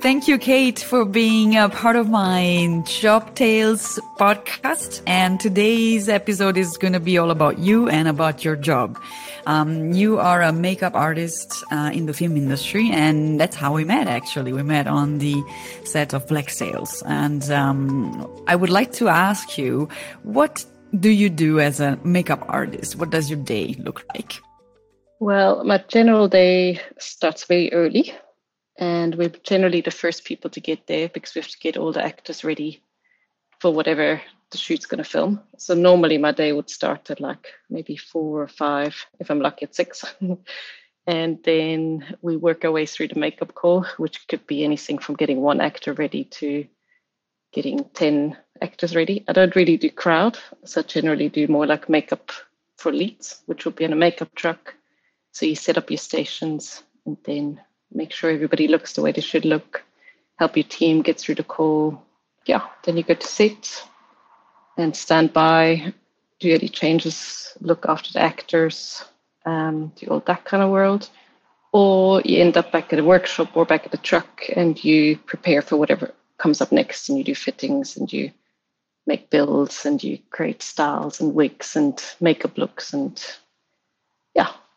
Thank you, Kate, for being a part of my Job Tales podcast. And today's episode is going to be all about you and about your job. Um, you are a makeup artist uh, in the film industry, and that's how we met. Actually, we met on the set of Black Sails. And um, I would like to ask you, what do you do as a makeup artist? What does your day look like? Well, my general day starts very early and we're generally the first people to get there because we have to get all the actors ready for whatever the shoot's going to film. So normally my day would start at like maybe four or five, if I'm lucky at six. and then we work our way through the makeup call, which could be anything from getting one actor ready to getting 10 actors ready. I don't really do crowd, so I generally do more like makeup for leads, which will be in a makeup truck. So you set up your stations and then make sure everybody looks the way they should look, help your team get through the call. Yeah, then you go to sit and stand by, do any changes, look after the actors, um, do all that kind of world. Or you end up back at a workshop or back at the truck and you prepare for whatever comes up next and you do fittings and you make builds and you create styles and wigs and makeup looks and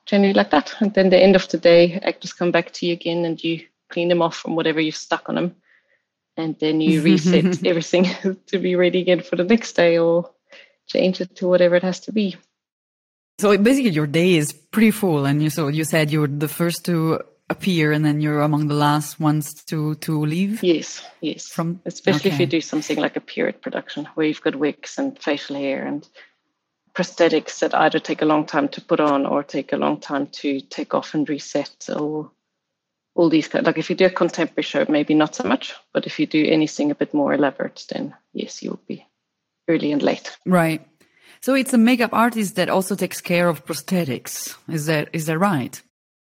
generally like that. And then the end of the day, actors come back to you again and you clean them off from whatever you've stuck on them. And then you reset everything to be ready again for the next day or change it to whatever it has to be. So basically your day is pretty full and you so you said you were the first to appear and then you're among the last ones to to leave? Yes, yes. From especially okay. if you do something like a period production where you've got wigs and facial hair and prosthetics that either take a long time to put on or take a long time to take off and reset or all these kind like if you do a contemporary show maybe not so much but if you do anything a bit more elaborate then yes you'll be early and late. Right. So it's a makeup artist that also takes care of prosthetics. Is that is that right?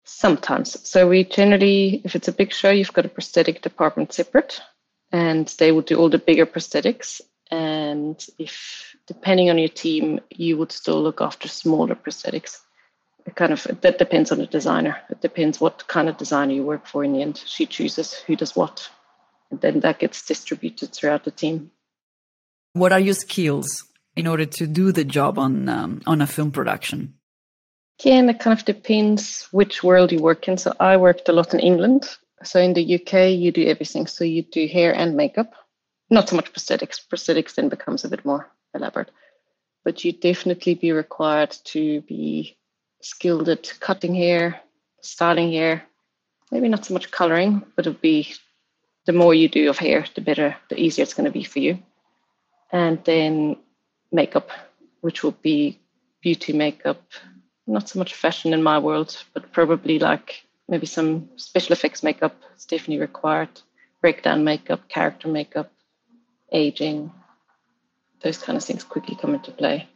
Sometimes. So we generally if it's a big show you've got a prosthetic department separate and they will do all the bigger prosthetics and if depending on your team, you would still look after smaller prosthetics. It kind of that depends on the designer. It depends what kind of designer you work for in the end. She chooses who does what, and then that gets distributed throughout the team. What are your skills in order to do the job on um, on a film production? Again, it kind of depends which world you work in. So I worked a lot in England. So in the UK, you do everything. So you do hair and makeup, not so much prosthetics. Prosthetics then becomes a bit more elaborate. But you'd definitely be required to be skilled at cutting hair, styling hair, maybe not so much coloring, but it'd be the more you do of hair, the better, the easier it's going to be for you. And then makeup, which will be beauty makeup, not so much fashion in my world, but probably like maybe some special effects makeup is definitely required, breakdown makeup, character makeup, aging, those kind of things quickly come into play.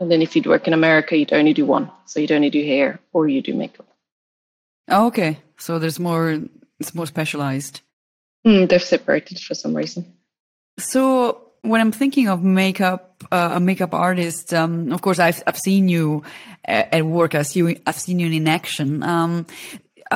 And then if you'd work in America, you'd only do one. So you'd only do hair or you do makeup. Oh, okay. So there's more, it's more specialized. Mm, they're separated for some reason. So when I'm thinking of makeup, uh, a makeup artist, um, of course, I've, I've seen you at, at work. I've seen, I've seen you in action. Um,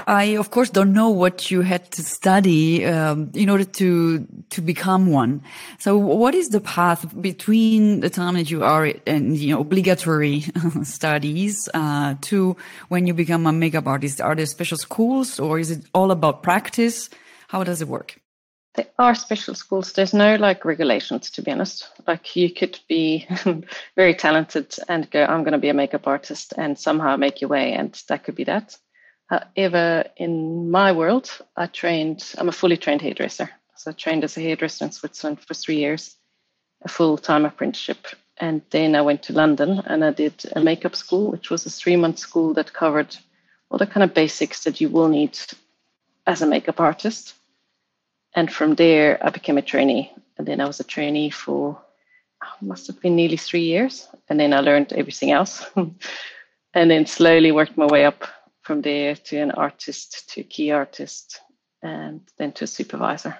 I, of course, don't know what you had to study um, in order to to become one. So, what is the path between the time that you are in you know obligatory studies uh, to when you become a makeup artist? Are there special schools, or is it all about practice? How does it work? There are special schools. There's no like regulations, to be honest. Like you could be very talented and go, I'm going to be a makeup artist, and somehow make your way, and that could be that However, in my world, I trained, I'm a fully trained hairdresser. So I trained as a hairdresser in Switzerland for three years, a full time apprenticeship. And then I went to London and I did a makeup school, which was a three month school that covered all the kind of basics that you will need as a makeup artist. And from there, I became a trainee. And then I was a trainee for, oh, must have been nearly three years. And then I learned everything else. and then slowly worked my way up from there to an artist to key artist and then to a supervisor.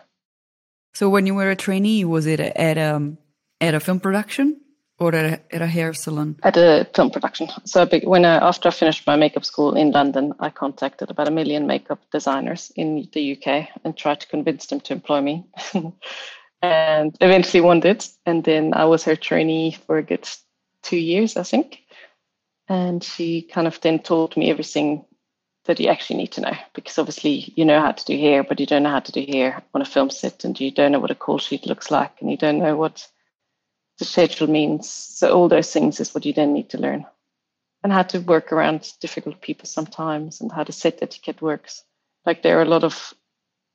So when you were a trainee, was it at a, um, at a film production? or at a, at a hair salon? At a film production. So when I, after I finished my makeup school in London, I contacted about a million makeup designers in the UK and tried to convince them to employ me. and eventually one did. And then I was her trainee for a good two years, I think. And she kind of then taught me everything that you actually need to know because obviously you know how to do hair, but you don't know how to do hair on a film set and you don't know what a call sheet looks like and you don't know what the schedule means. So all those things is what you then need to learn. And how to work around difficult people sometimes and how the set etiquette works. Like there are a lot of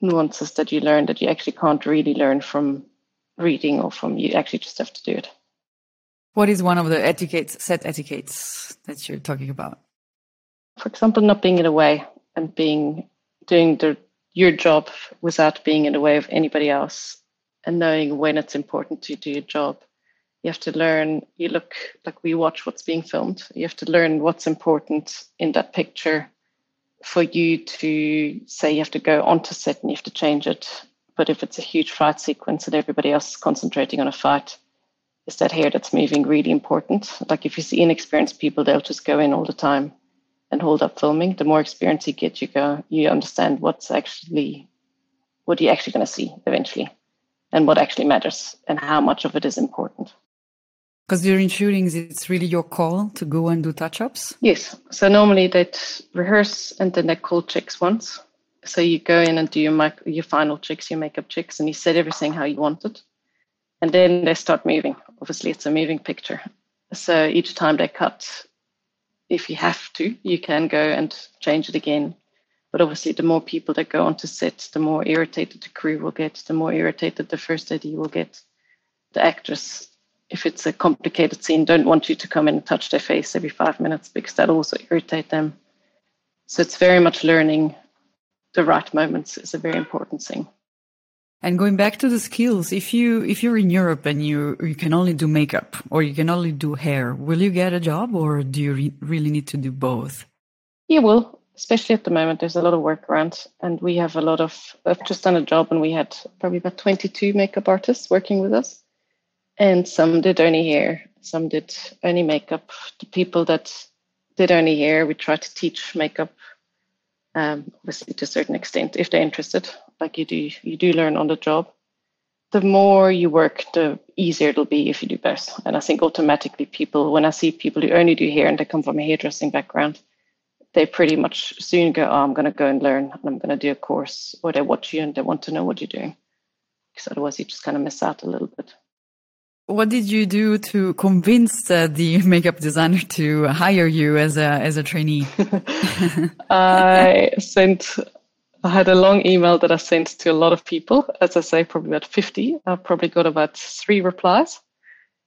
nuances that you learn that you actually can't really learn from reading or from you actually just have to do it. What is one of the etiquettes, set etiquettes that you're talking about? For example, not being in the way and being doing the your job without being in the way of anybody else and knowing when it's important to do your job. You have to learn you look like we watch what's being filmed. You have to learn what's important in that picture for you to say you have to go onto set and you have to change it. But if it's a huge fight sequence and everybody else is concentrating on a fight is that hair that's moving really important. Like if you see inexperienced people they'll just go in all the time and hold up filming the more experience you get you go you understand what's actually what you're actually going to see eventually and what actually matters and how much of it is important because during shootings, it's really your call to go and do touch ups? Yes. So normally they'd rehearse and then they call checks once. So you go in and do your, mic- your final checks, your makeup checks, and you set everything how you want it. And then they start moving. Obviously, it's a moving picture. So each time they cut, if you have to, you can go and change it again. But obviously, the more people that go onto set, the more irritated the crew will get, the more irritated the first AD will get. The actress if it's a complicated scene, don't want you to come in and touch their face every five minutes because that also irritate them. So it's very much learning the right moments is a very important thing. And going back to the skills, if you if you're in Europe and you you can only do makeup or you can only do hair, will you get a job or do you re- really need to do both? You will, especially at the moment. There's a lot of work around, and we have a lot of. I've just done a job, and we had probably about 22 makeup artists working with us and some did only hair some did only makeup the people that did only hair we try to teach makeup um, obviously to a certain extent if they're interested like you do you do learn on the job the more you work the easier it'll be if you do both and i think automatically people when i see people who only do hair and they come from a hairdressing background they pretty much soon go oh i'm going to go and learn and i'm going to do a course or they watch you and they want to know what you're doing because otherwise you just kind of miss out a little bit what did you do to convince uh, the makeup designer to hire you as a as a trainee? I sent. I had a long email that I sent to a lot of people. As I say, probably about fifty. I probably got about three replies,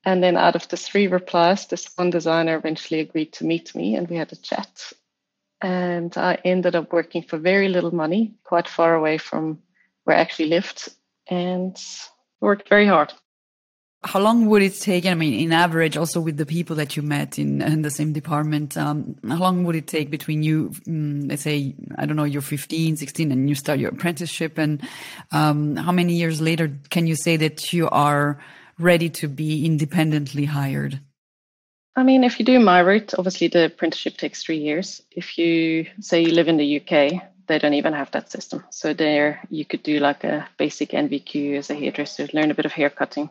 and then out of the three replies, this one designer eventually agreed to meet me, and we had a chat. And I ended up working for very little money, quite far away from where I actually lived, and worked very hard how long would it take? I mean, in average, also with the people that you met in, in the same department, um, how long would it take between you, um, let's say, I don't know, you're 15, 16 and you start your apprenticeship and, um, how many years later can you say that you are ready to be independently hired? I mean, if you do my route, obviously the apprenticeship takes three years. If you say you live in the UK, they don't even have that system. So there you could do like a basic NVQ as a hairdresser, learn a bit of hair cutting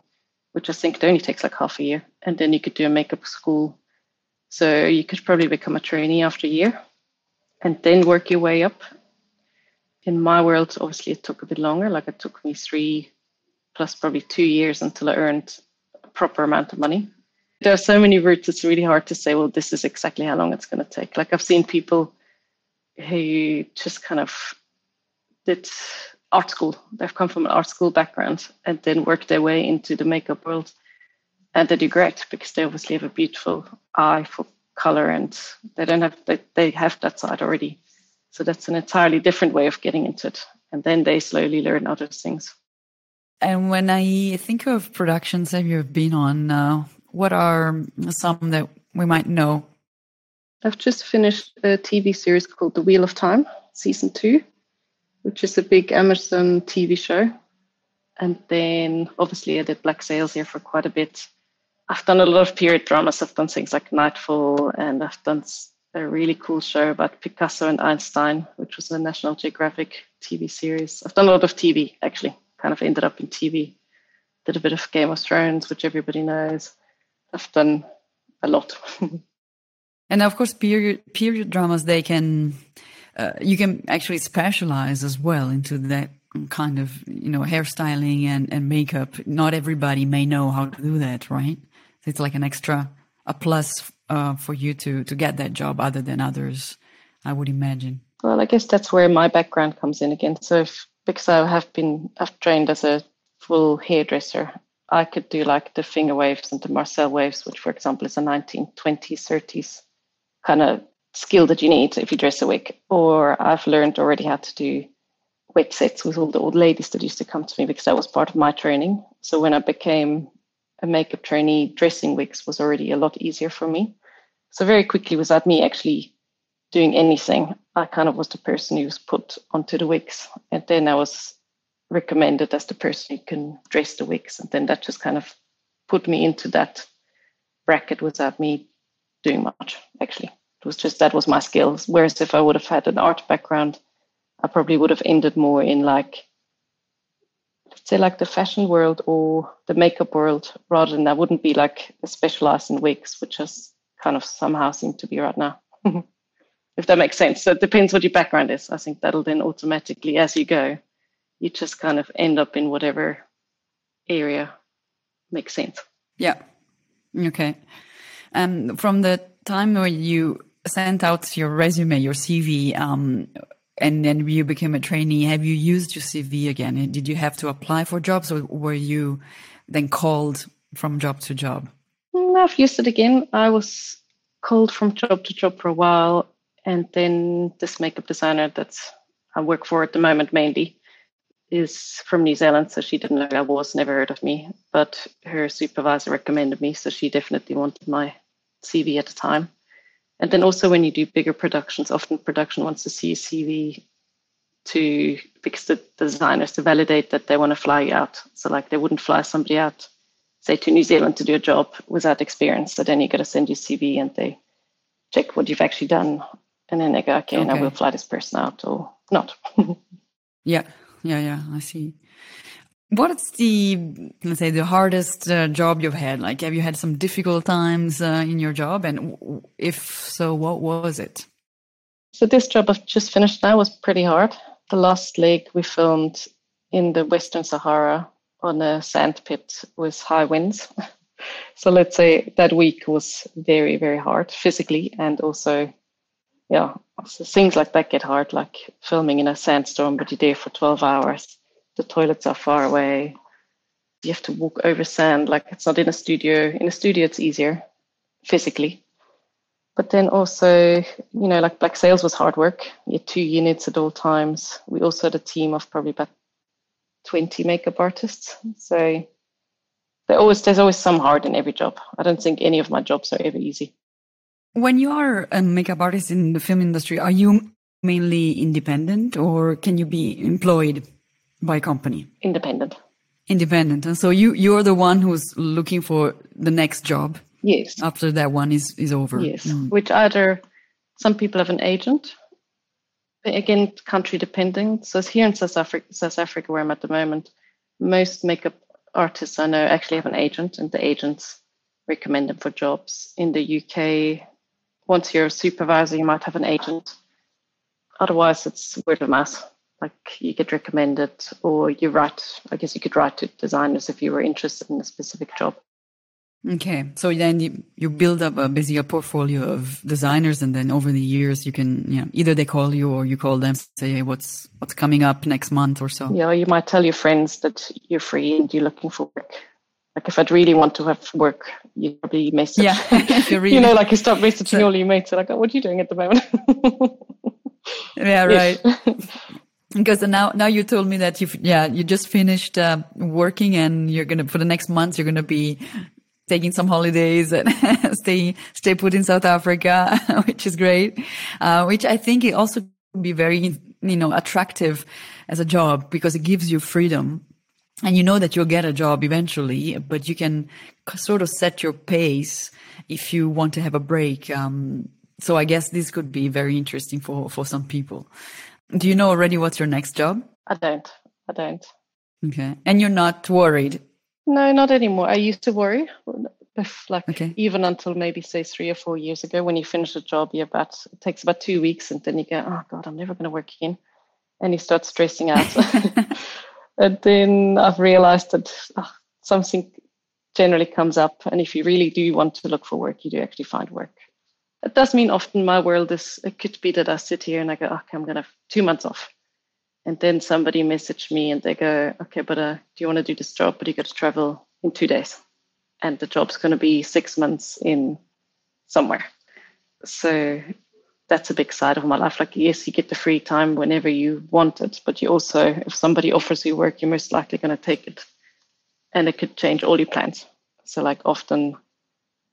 which I think it only takes like half a year. And then you could do a makeup school. So you could probably become a trainee after a year and then work your way up. In my world, obviously, it took a bit longer. Like it took me three plus probably two years until I earned a proper amount of money. There are so many routes, it's really hard to say, well, this is exactly how long it's going to take. Like I've seen people who just kind of did art school. They've come from an art school background and then worked their way into the makeup world. And they do great because they obviously have a beautiful eye for color and they don't have they, they have that side already. So that's an entirely different way of getting into it. And then they slowly learn other things. And when I think of productions that you've been on, uh, what are some that we might know? I've just finished a TV series called The Wheel of Time, season two which is a big Amazon TV show. And then obviously I did Black Sails here for quite a bit. I've done a lot of period dramas. I've done things like Knightfall, and I've done a really cool show about Picasso and Einstein, which was a National Geographic TV series. I've done a lot of TV, actually, kind of ended up in TV. Did a bit of Game of Thrones, which everybody knows. I've done a lot. and of course, period period dramas they can uh, you can actually specialize as well into that kind of you know hairstyling and and makeup. Not everybody may know how to do that, right? It's like an extra a plus uh, for you to to get that job other than others. I would imagine. Well, I guess that's where my background comes in again. So if, because I have been I've trained as a full hairdresser I could do like the finger waves and the Marcel waves, which, for example, is a 1920s, 30s kind of skill that you need if you dress a wig. Or I've learned already how to do wet sets with all the old ladies that used to come to me because that was part of my training. So when I became a makeup trainee, dressing wigs was already a lot easier for me. So very quickly, without me actually doing anything, I kind of was the person who was put onto the wigs. And then I was recommended as the person who can dress the wigs. And then that just kind of put me into that bracket without me doing much, actually. Was just that was my skills. Whereas if I would have had an art background, I probably would have ended more in like, let's say, like the fashion world or the makeup world, rather than I wouldn't be like specialized in wigs, which is kind of somehow seem to be right now. if that makes sense. So it depends what your background is. I think that'll then automatically, as you go, you just kind of end up in whatever area makes sense. Yeah. Okay. Um, from the time where you sent out your resume, your CV, um, and then you became a trainee, have you used your CV again? Did you have to apply for jobs or were you then called from job to job? Mm, I've used it again. I was called from job to job for a while. And then this makeup designer that I work for at the moment mainly, is from New Zealand, so she didn't know I was, never heard of me. But her supervisor recommended me, so she definitely wanted my CV at the time. And then also when you do bigger productions, often production wants to see a CV to because the designers to validate that they want to fly you out. So like they wouldn't fly somebody out, say to New Zealand to do a job without experience. So then you got to send your CV and they check what you've actually done, and then they go, okay, okay. now we'll fly this person out or not. yeah yeah, yeah. I see. What is the let's say the hardest uh, job you've had? Like, have you had some difficult times uh, in your job, and if so, what was it? So this job I've just finished now was pretty hard. The last leg we filmed in the Western Sahara on a sand pit with high winds. so let's say that week was very very hard physically and also yeah, so things like that get hard, like filming in a sandstorm, but you're there for 12 hours. The toilets are far away. You have to walk over sand, like it's not in a studio. In a studio, it's easier physically. But then also, you know, like Black Sails was hard work. You had two units at all times. We also had a team of probably about 20 makeup artists. So there always there's always some hard in every job. I don't think any of my jobs are ever easy. When you are a makeup artist in the film industry, are you mainly independent or can you be employed by company? Independent. Independent. And so you, you're the one who's looking for the next job. Yes. After that one is, is over. Yes. Mm. Which either some people have an agent, again, country depending. So here in South Africa, South Africa, where I'm at the moment, most makeup artists I know actually have an agent, and the agents recommend them for jobs. In the UK, once you're a supervisor, you might have an agent. Otherwise, it's word of mouth. Like you get recommended, or you write. I guess you could write to designers if you were interested in a specific job. Okay, so then you, you build up a busy portfolio of designers, and then over the years, you can, you know, either they call you or you call them, say, hey, what's what's coming up next month or so. Yeah, you might tell your friends that you're free and you're looking for work like if I'd really want to have work, you'd probably message. Yeah, really... you know, like you start messaging all your mates. and Like, oh, what are you doing at the moment? yeah, right. Because now, now you told me that you've, yeah, you just finished uh, working, and you're gonna for the next month you're gonna be taking some holidays and stay stay put in South Africa, which is great. Uh, which I think it also be very you know attractive as a job because it gives you freedom and you know that you'll get a job eventually, but you can sort of set your pace if you want to have a break. Um, so I guess this could be very interesting for, for some people. Do you know already what's your next job? I don't. I don't. Okay. And you're not worried? No, not anymore. I used to worry. Like okay. even until maybe say three or four years ago, when you finish a job, you about it takes about two weeks, and then you go, "Oh God, I'm never going to work again," and you start stressing out. and then I've realized that oh, something generally comes up, and if you really do want to look for work, you do actually find work. It does mean often my world is. It could be that I sit here and I go, "Okay, I'm to have two months off." and then somebody messaged me and they go, okay, but uh, do you want to do this job? But you got to travel in two days, and the job's going to be six months in somewhere. So that's a big side of my life. Like, yes, you get the free time whenever you want it, but you also, if somebody offers you work, you're most likely going to take it, and it could change all your plans. So, like, often,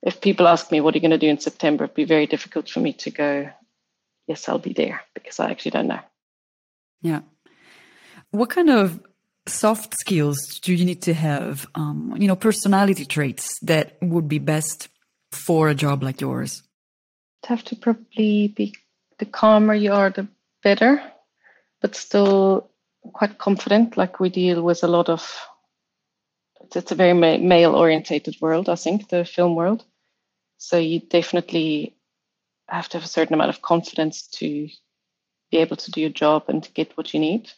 if people ask me, what are you going to do in September, it'd be very difficult for me to go, yes, I'll be there because I actually don't know. Yeah. What kind of soft skills do you need to have? Um, you know, personality traits that would be best for a job like yours. have to probably be the calmer you are, the better, but still quite confident. Like we deal with a lot of. It's a very male orientated world, I think, the film world. So you definitely have to have a certain amount of confidence to be able to do your job and to get what you need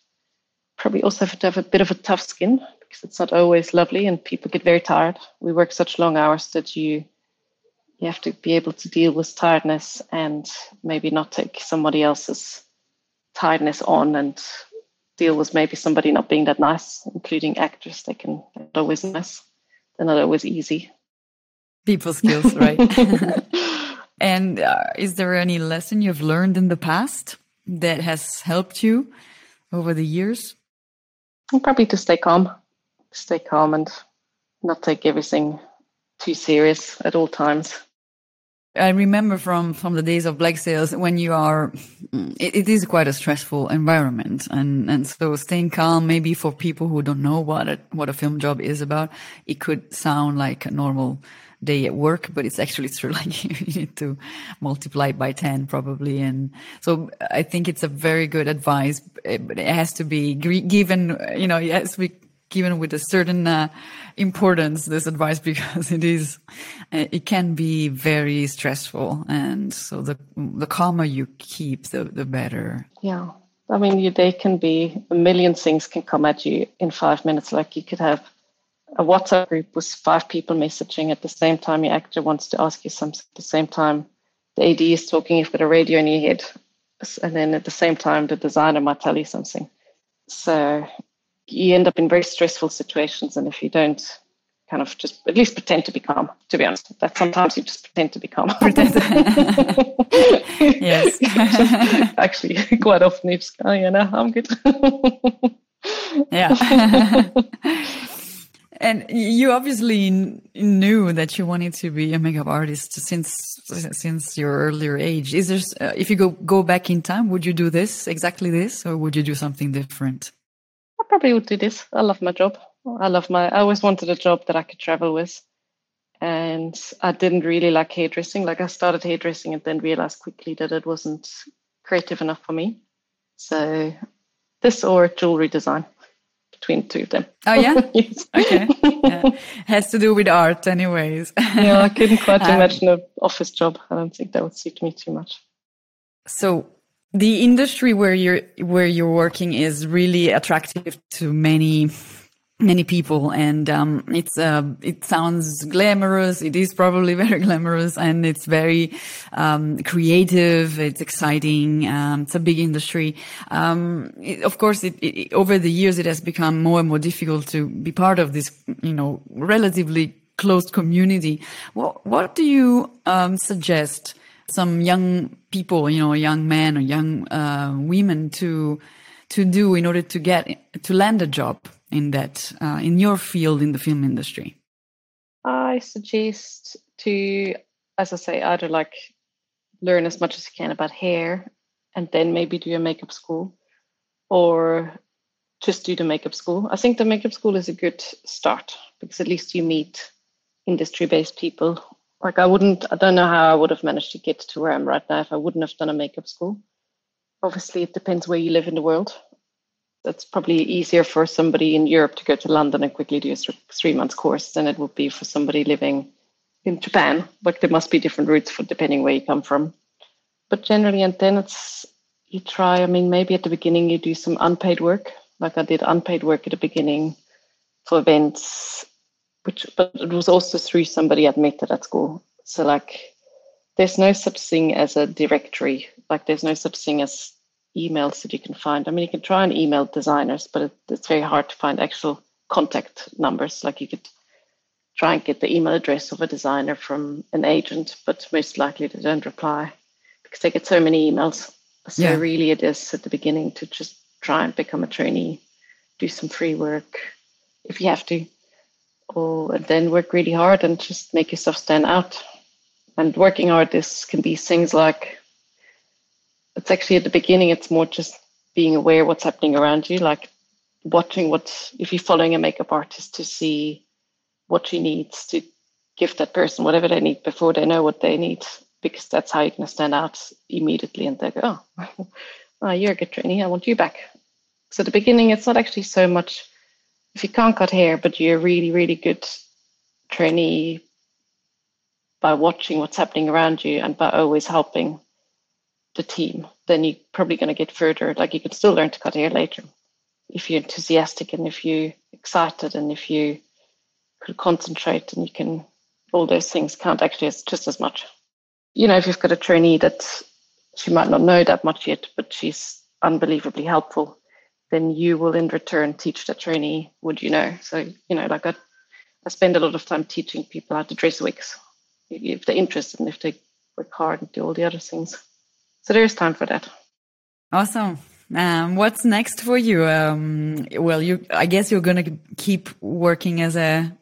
probably also have to have a bit of a tough skin because it's not always lovely and people get very tired. We work such long hours that you you have to be able to deal with tiredness and maybe not take somebody else's tiredness on and deal with maybe somebody not being that nice, including actors. They can not always nice. They're not always easy. People skills, right? and uh, is there any lesson you've learned in the past that has helped you over the years? Probably to stay calm, stay calm and not take everything too serious at all times. I remember from from the days of Black Sails when you are, it, it is quite a stressful environment, and and so staying calm. Maybe for people who don't know what a, what a film job is about, it could sound like a normal day at work, but it's actually true. Like you need to multiply by 10 probably. And so I think it's a very good advice, but it has to be given, you know, yes, we given with a certain uh, importance, this advice, because it is, uh, it can be very stressful. And so the, the calmer you keep, the, the better. Yeah. I mean, day can be a million things can come at you in five minutes. Like you could have a WhatsApp group with five people messaging at the same time. Your actor wants to ask you something at the same time. The AD is talking, you've got a radio in your head. And then at the same time, the designer might tell you something. So you end up in very stressful situations. And if you don't kind of just at least pretend to be calm, to be honest, that sometimes you just pretend to be calm. Pretend. yes. Actually, quite often go, oh, you know, I'm good. yeah. And you obviously knew that you wanted to be a makeup artist since since your earlier age. Is there, uh, if you go go back in time, would you do this exactly this, or would you do something different? I probably would do this. I love my job. I love my. I always wanted a job that I could travel with, and I didn't really like hairdressing. Like I started hairdressing and then realized quickly that it wasn't creative enough for me. So this or jewelry design between two of them. Oh yeah, yes. okay. Yeah. Has to do with art, anyways. yeah, I couldn't quite um, imagine an office job. I don't think that would suit me too much. So the industry where you're where you're working is really attractive to many many people and um, it's uh, it sounds glamorous. It is probably very glamorous and it's very um, creative. It's exciting. Um, it's a big industry. Um, it, of course it, it, over the years it has become more and more difficult to be part of this you know relatively closed community. What what do you um, suggest some young people you know young men or young uh, women to to do in order to get to land a job in that uh, in your field in the film industry? I suggest to, as I say, either like learn as much as you can about hair and then maybe do a makeup school, or just do the makeup school. I think the makeup school is a good start because at least you meet industry based people. Like I wouldn't, I don't know how I would have managed to get to where I'm right now if I wouldn't have done a makeup school. Obviously, it depends where you live in the world. It's probably easier for somebody in Europe to go to London and quickly do a three months course than it would be for somebody living in Japan. Like there must be different routes for depending where you come from. But generally, and then it's you try. I mean, maybe at the beginning you do some unpaid work. Like I did unpaid work at the beginning for events, which but it was also through somebody admitted at school. So like, there's no such thing as a directory. Like there's no such thing as emails that you can find. I mean, you can try and email designers, but it, it's very hard to find actual contact numbers. Like you could try and get the email address of a designer from an agent, but most likely they don't reply because they get so many emails. So yeah. really, it is at the beginning to just try and become a trainee, do some free work if you have to, or and then work really hard and just make yourself stand out. And working hard, this can be things like it's actually at the beginning. It's more just being aware what's happening around you, like watching what if you're following a makeup artist to see what she needs to give that person whatever they need before they know what they need, because that's how you can stand out immediately and they go, oh, oh you're a good trainee, I want you back. So at the beginning, it's not actually so much if you can't cut hair, but you're a really, really good trainee by watching what's happening around you and by always helping the team, then you're probably going to get further. Like you can still learn to cut hair later if you're enthusiastic and if you're excited and if you could concentrate and you can all those things count actually as just as much. You know, if you've got a trainee that she might not know that much yet, but she's unbelievably helpful, then you will in return teach that trainee what you know. So, you know, like I, I spend a lot of time teaching people how to dress wigs if they're interested and if they work hard and do all the other things. So there is time for that. Awesome. Um, what's next for you? Um, well, you, I guess you're going to keep working as a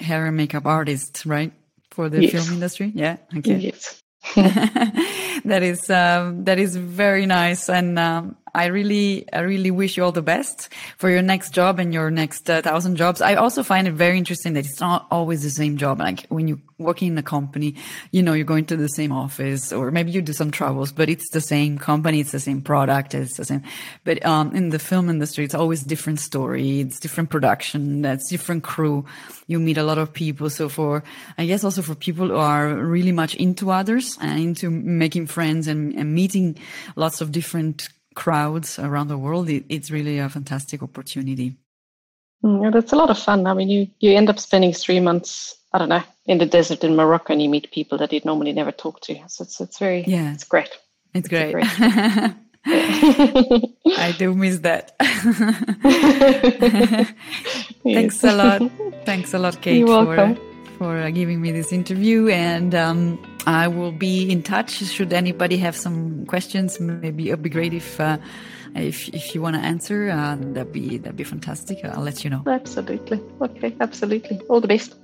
hair and makeup artist, right? For the yes. film industry. Yeah. Okay. Yes. that is, um, that is very nice. And, um, I really, I really wish you all the best for your next job and your next uh, thousand jobs. I also find it very interesting that it's not always the same job. Like when you working in a company, you know, you're going to the same office or maybe you do some travels, but it's the same company. It's the same product. It's the same. But, um, in the film industry, it's always different story. It's different production. That's different crew. You meet a lot of people. So for, I guess also for people who are really much into others and into making friends and, and meeting lots of different crowds around the world, it, it's really a fantastic opportunity. Mm, yeah, that's a lot of fun. I mean, you, you end up spending three months, I don't know, in the desert in Morocco and you meet people that you'd normally never talk to. So it's, it's very, yeah, it's great. It's, it's great. great. I do miss that. Thanks a lot. Thanks a lot, Kate, for, for uh, giving me this interview. And um, I will be in touch. Should anybody have some questions, maybe it'd be great if uh, if if you want to answer. Uh, that'd be that'd be fantastic. I'll let you know. Absolutely. Okay. Absolutely. All the best.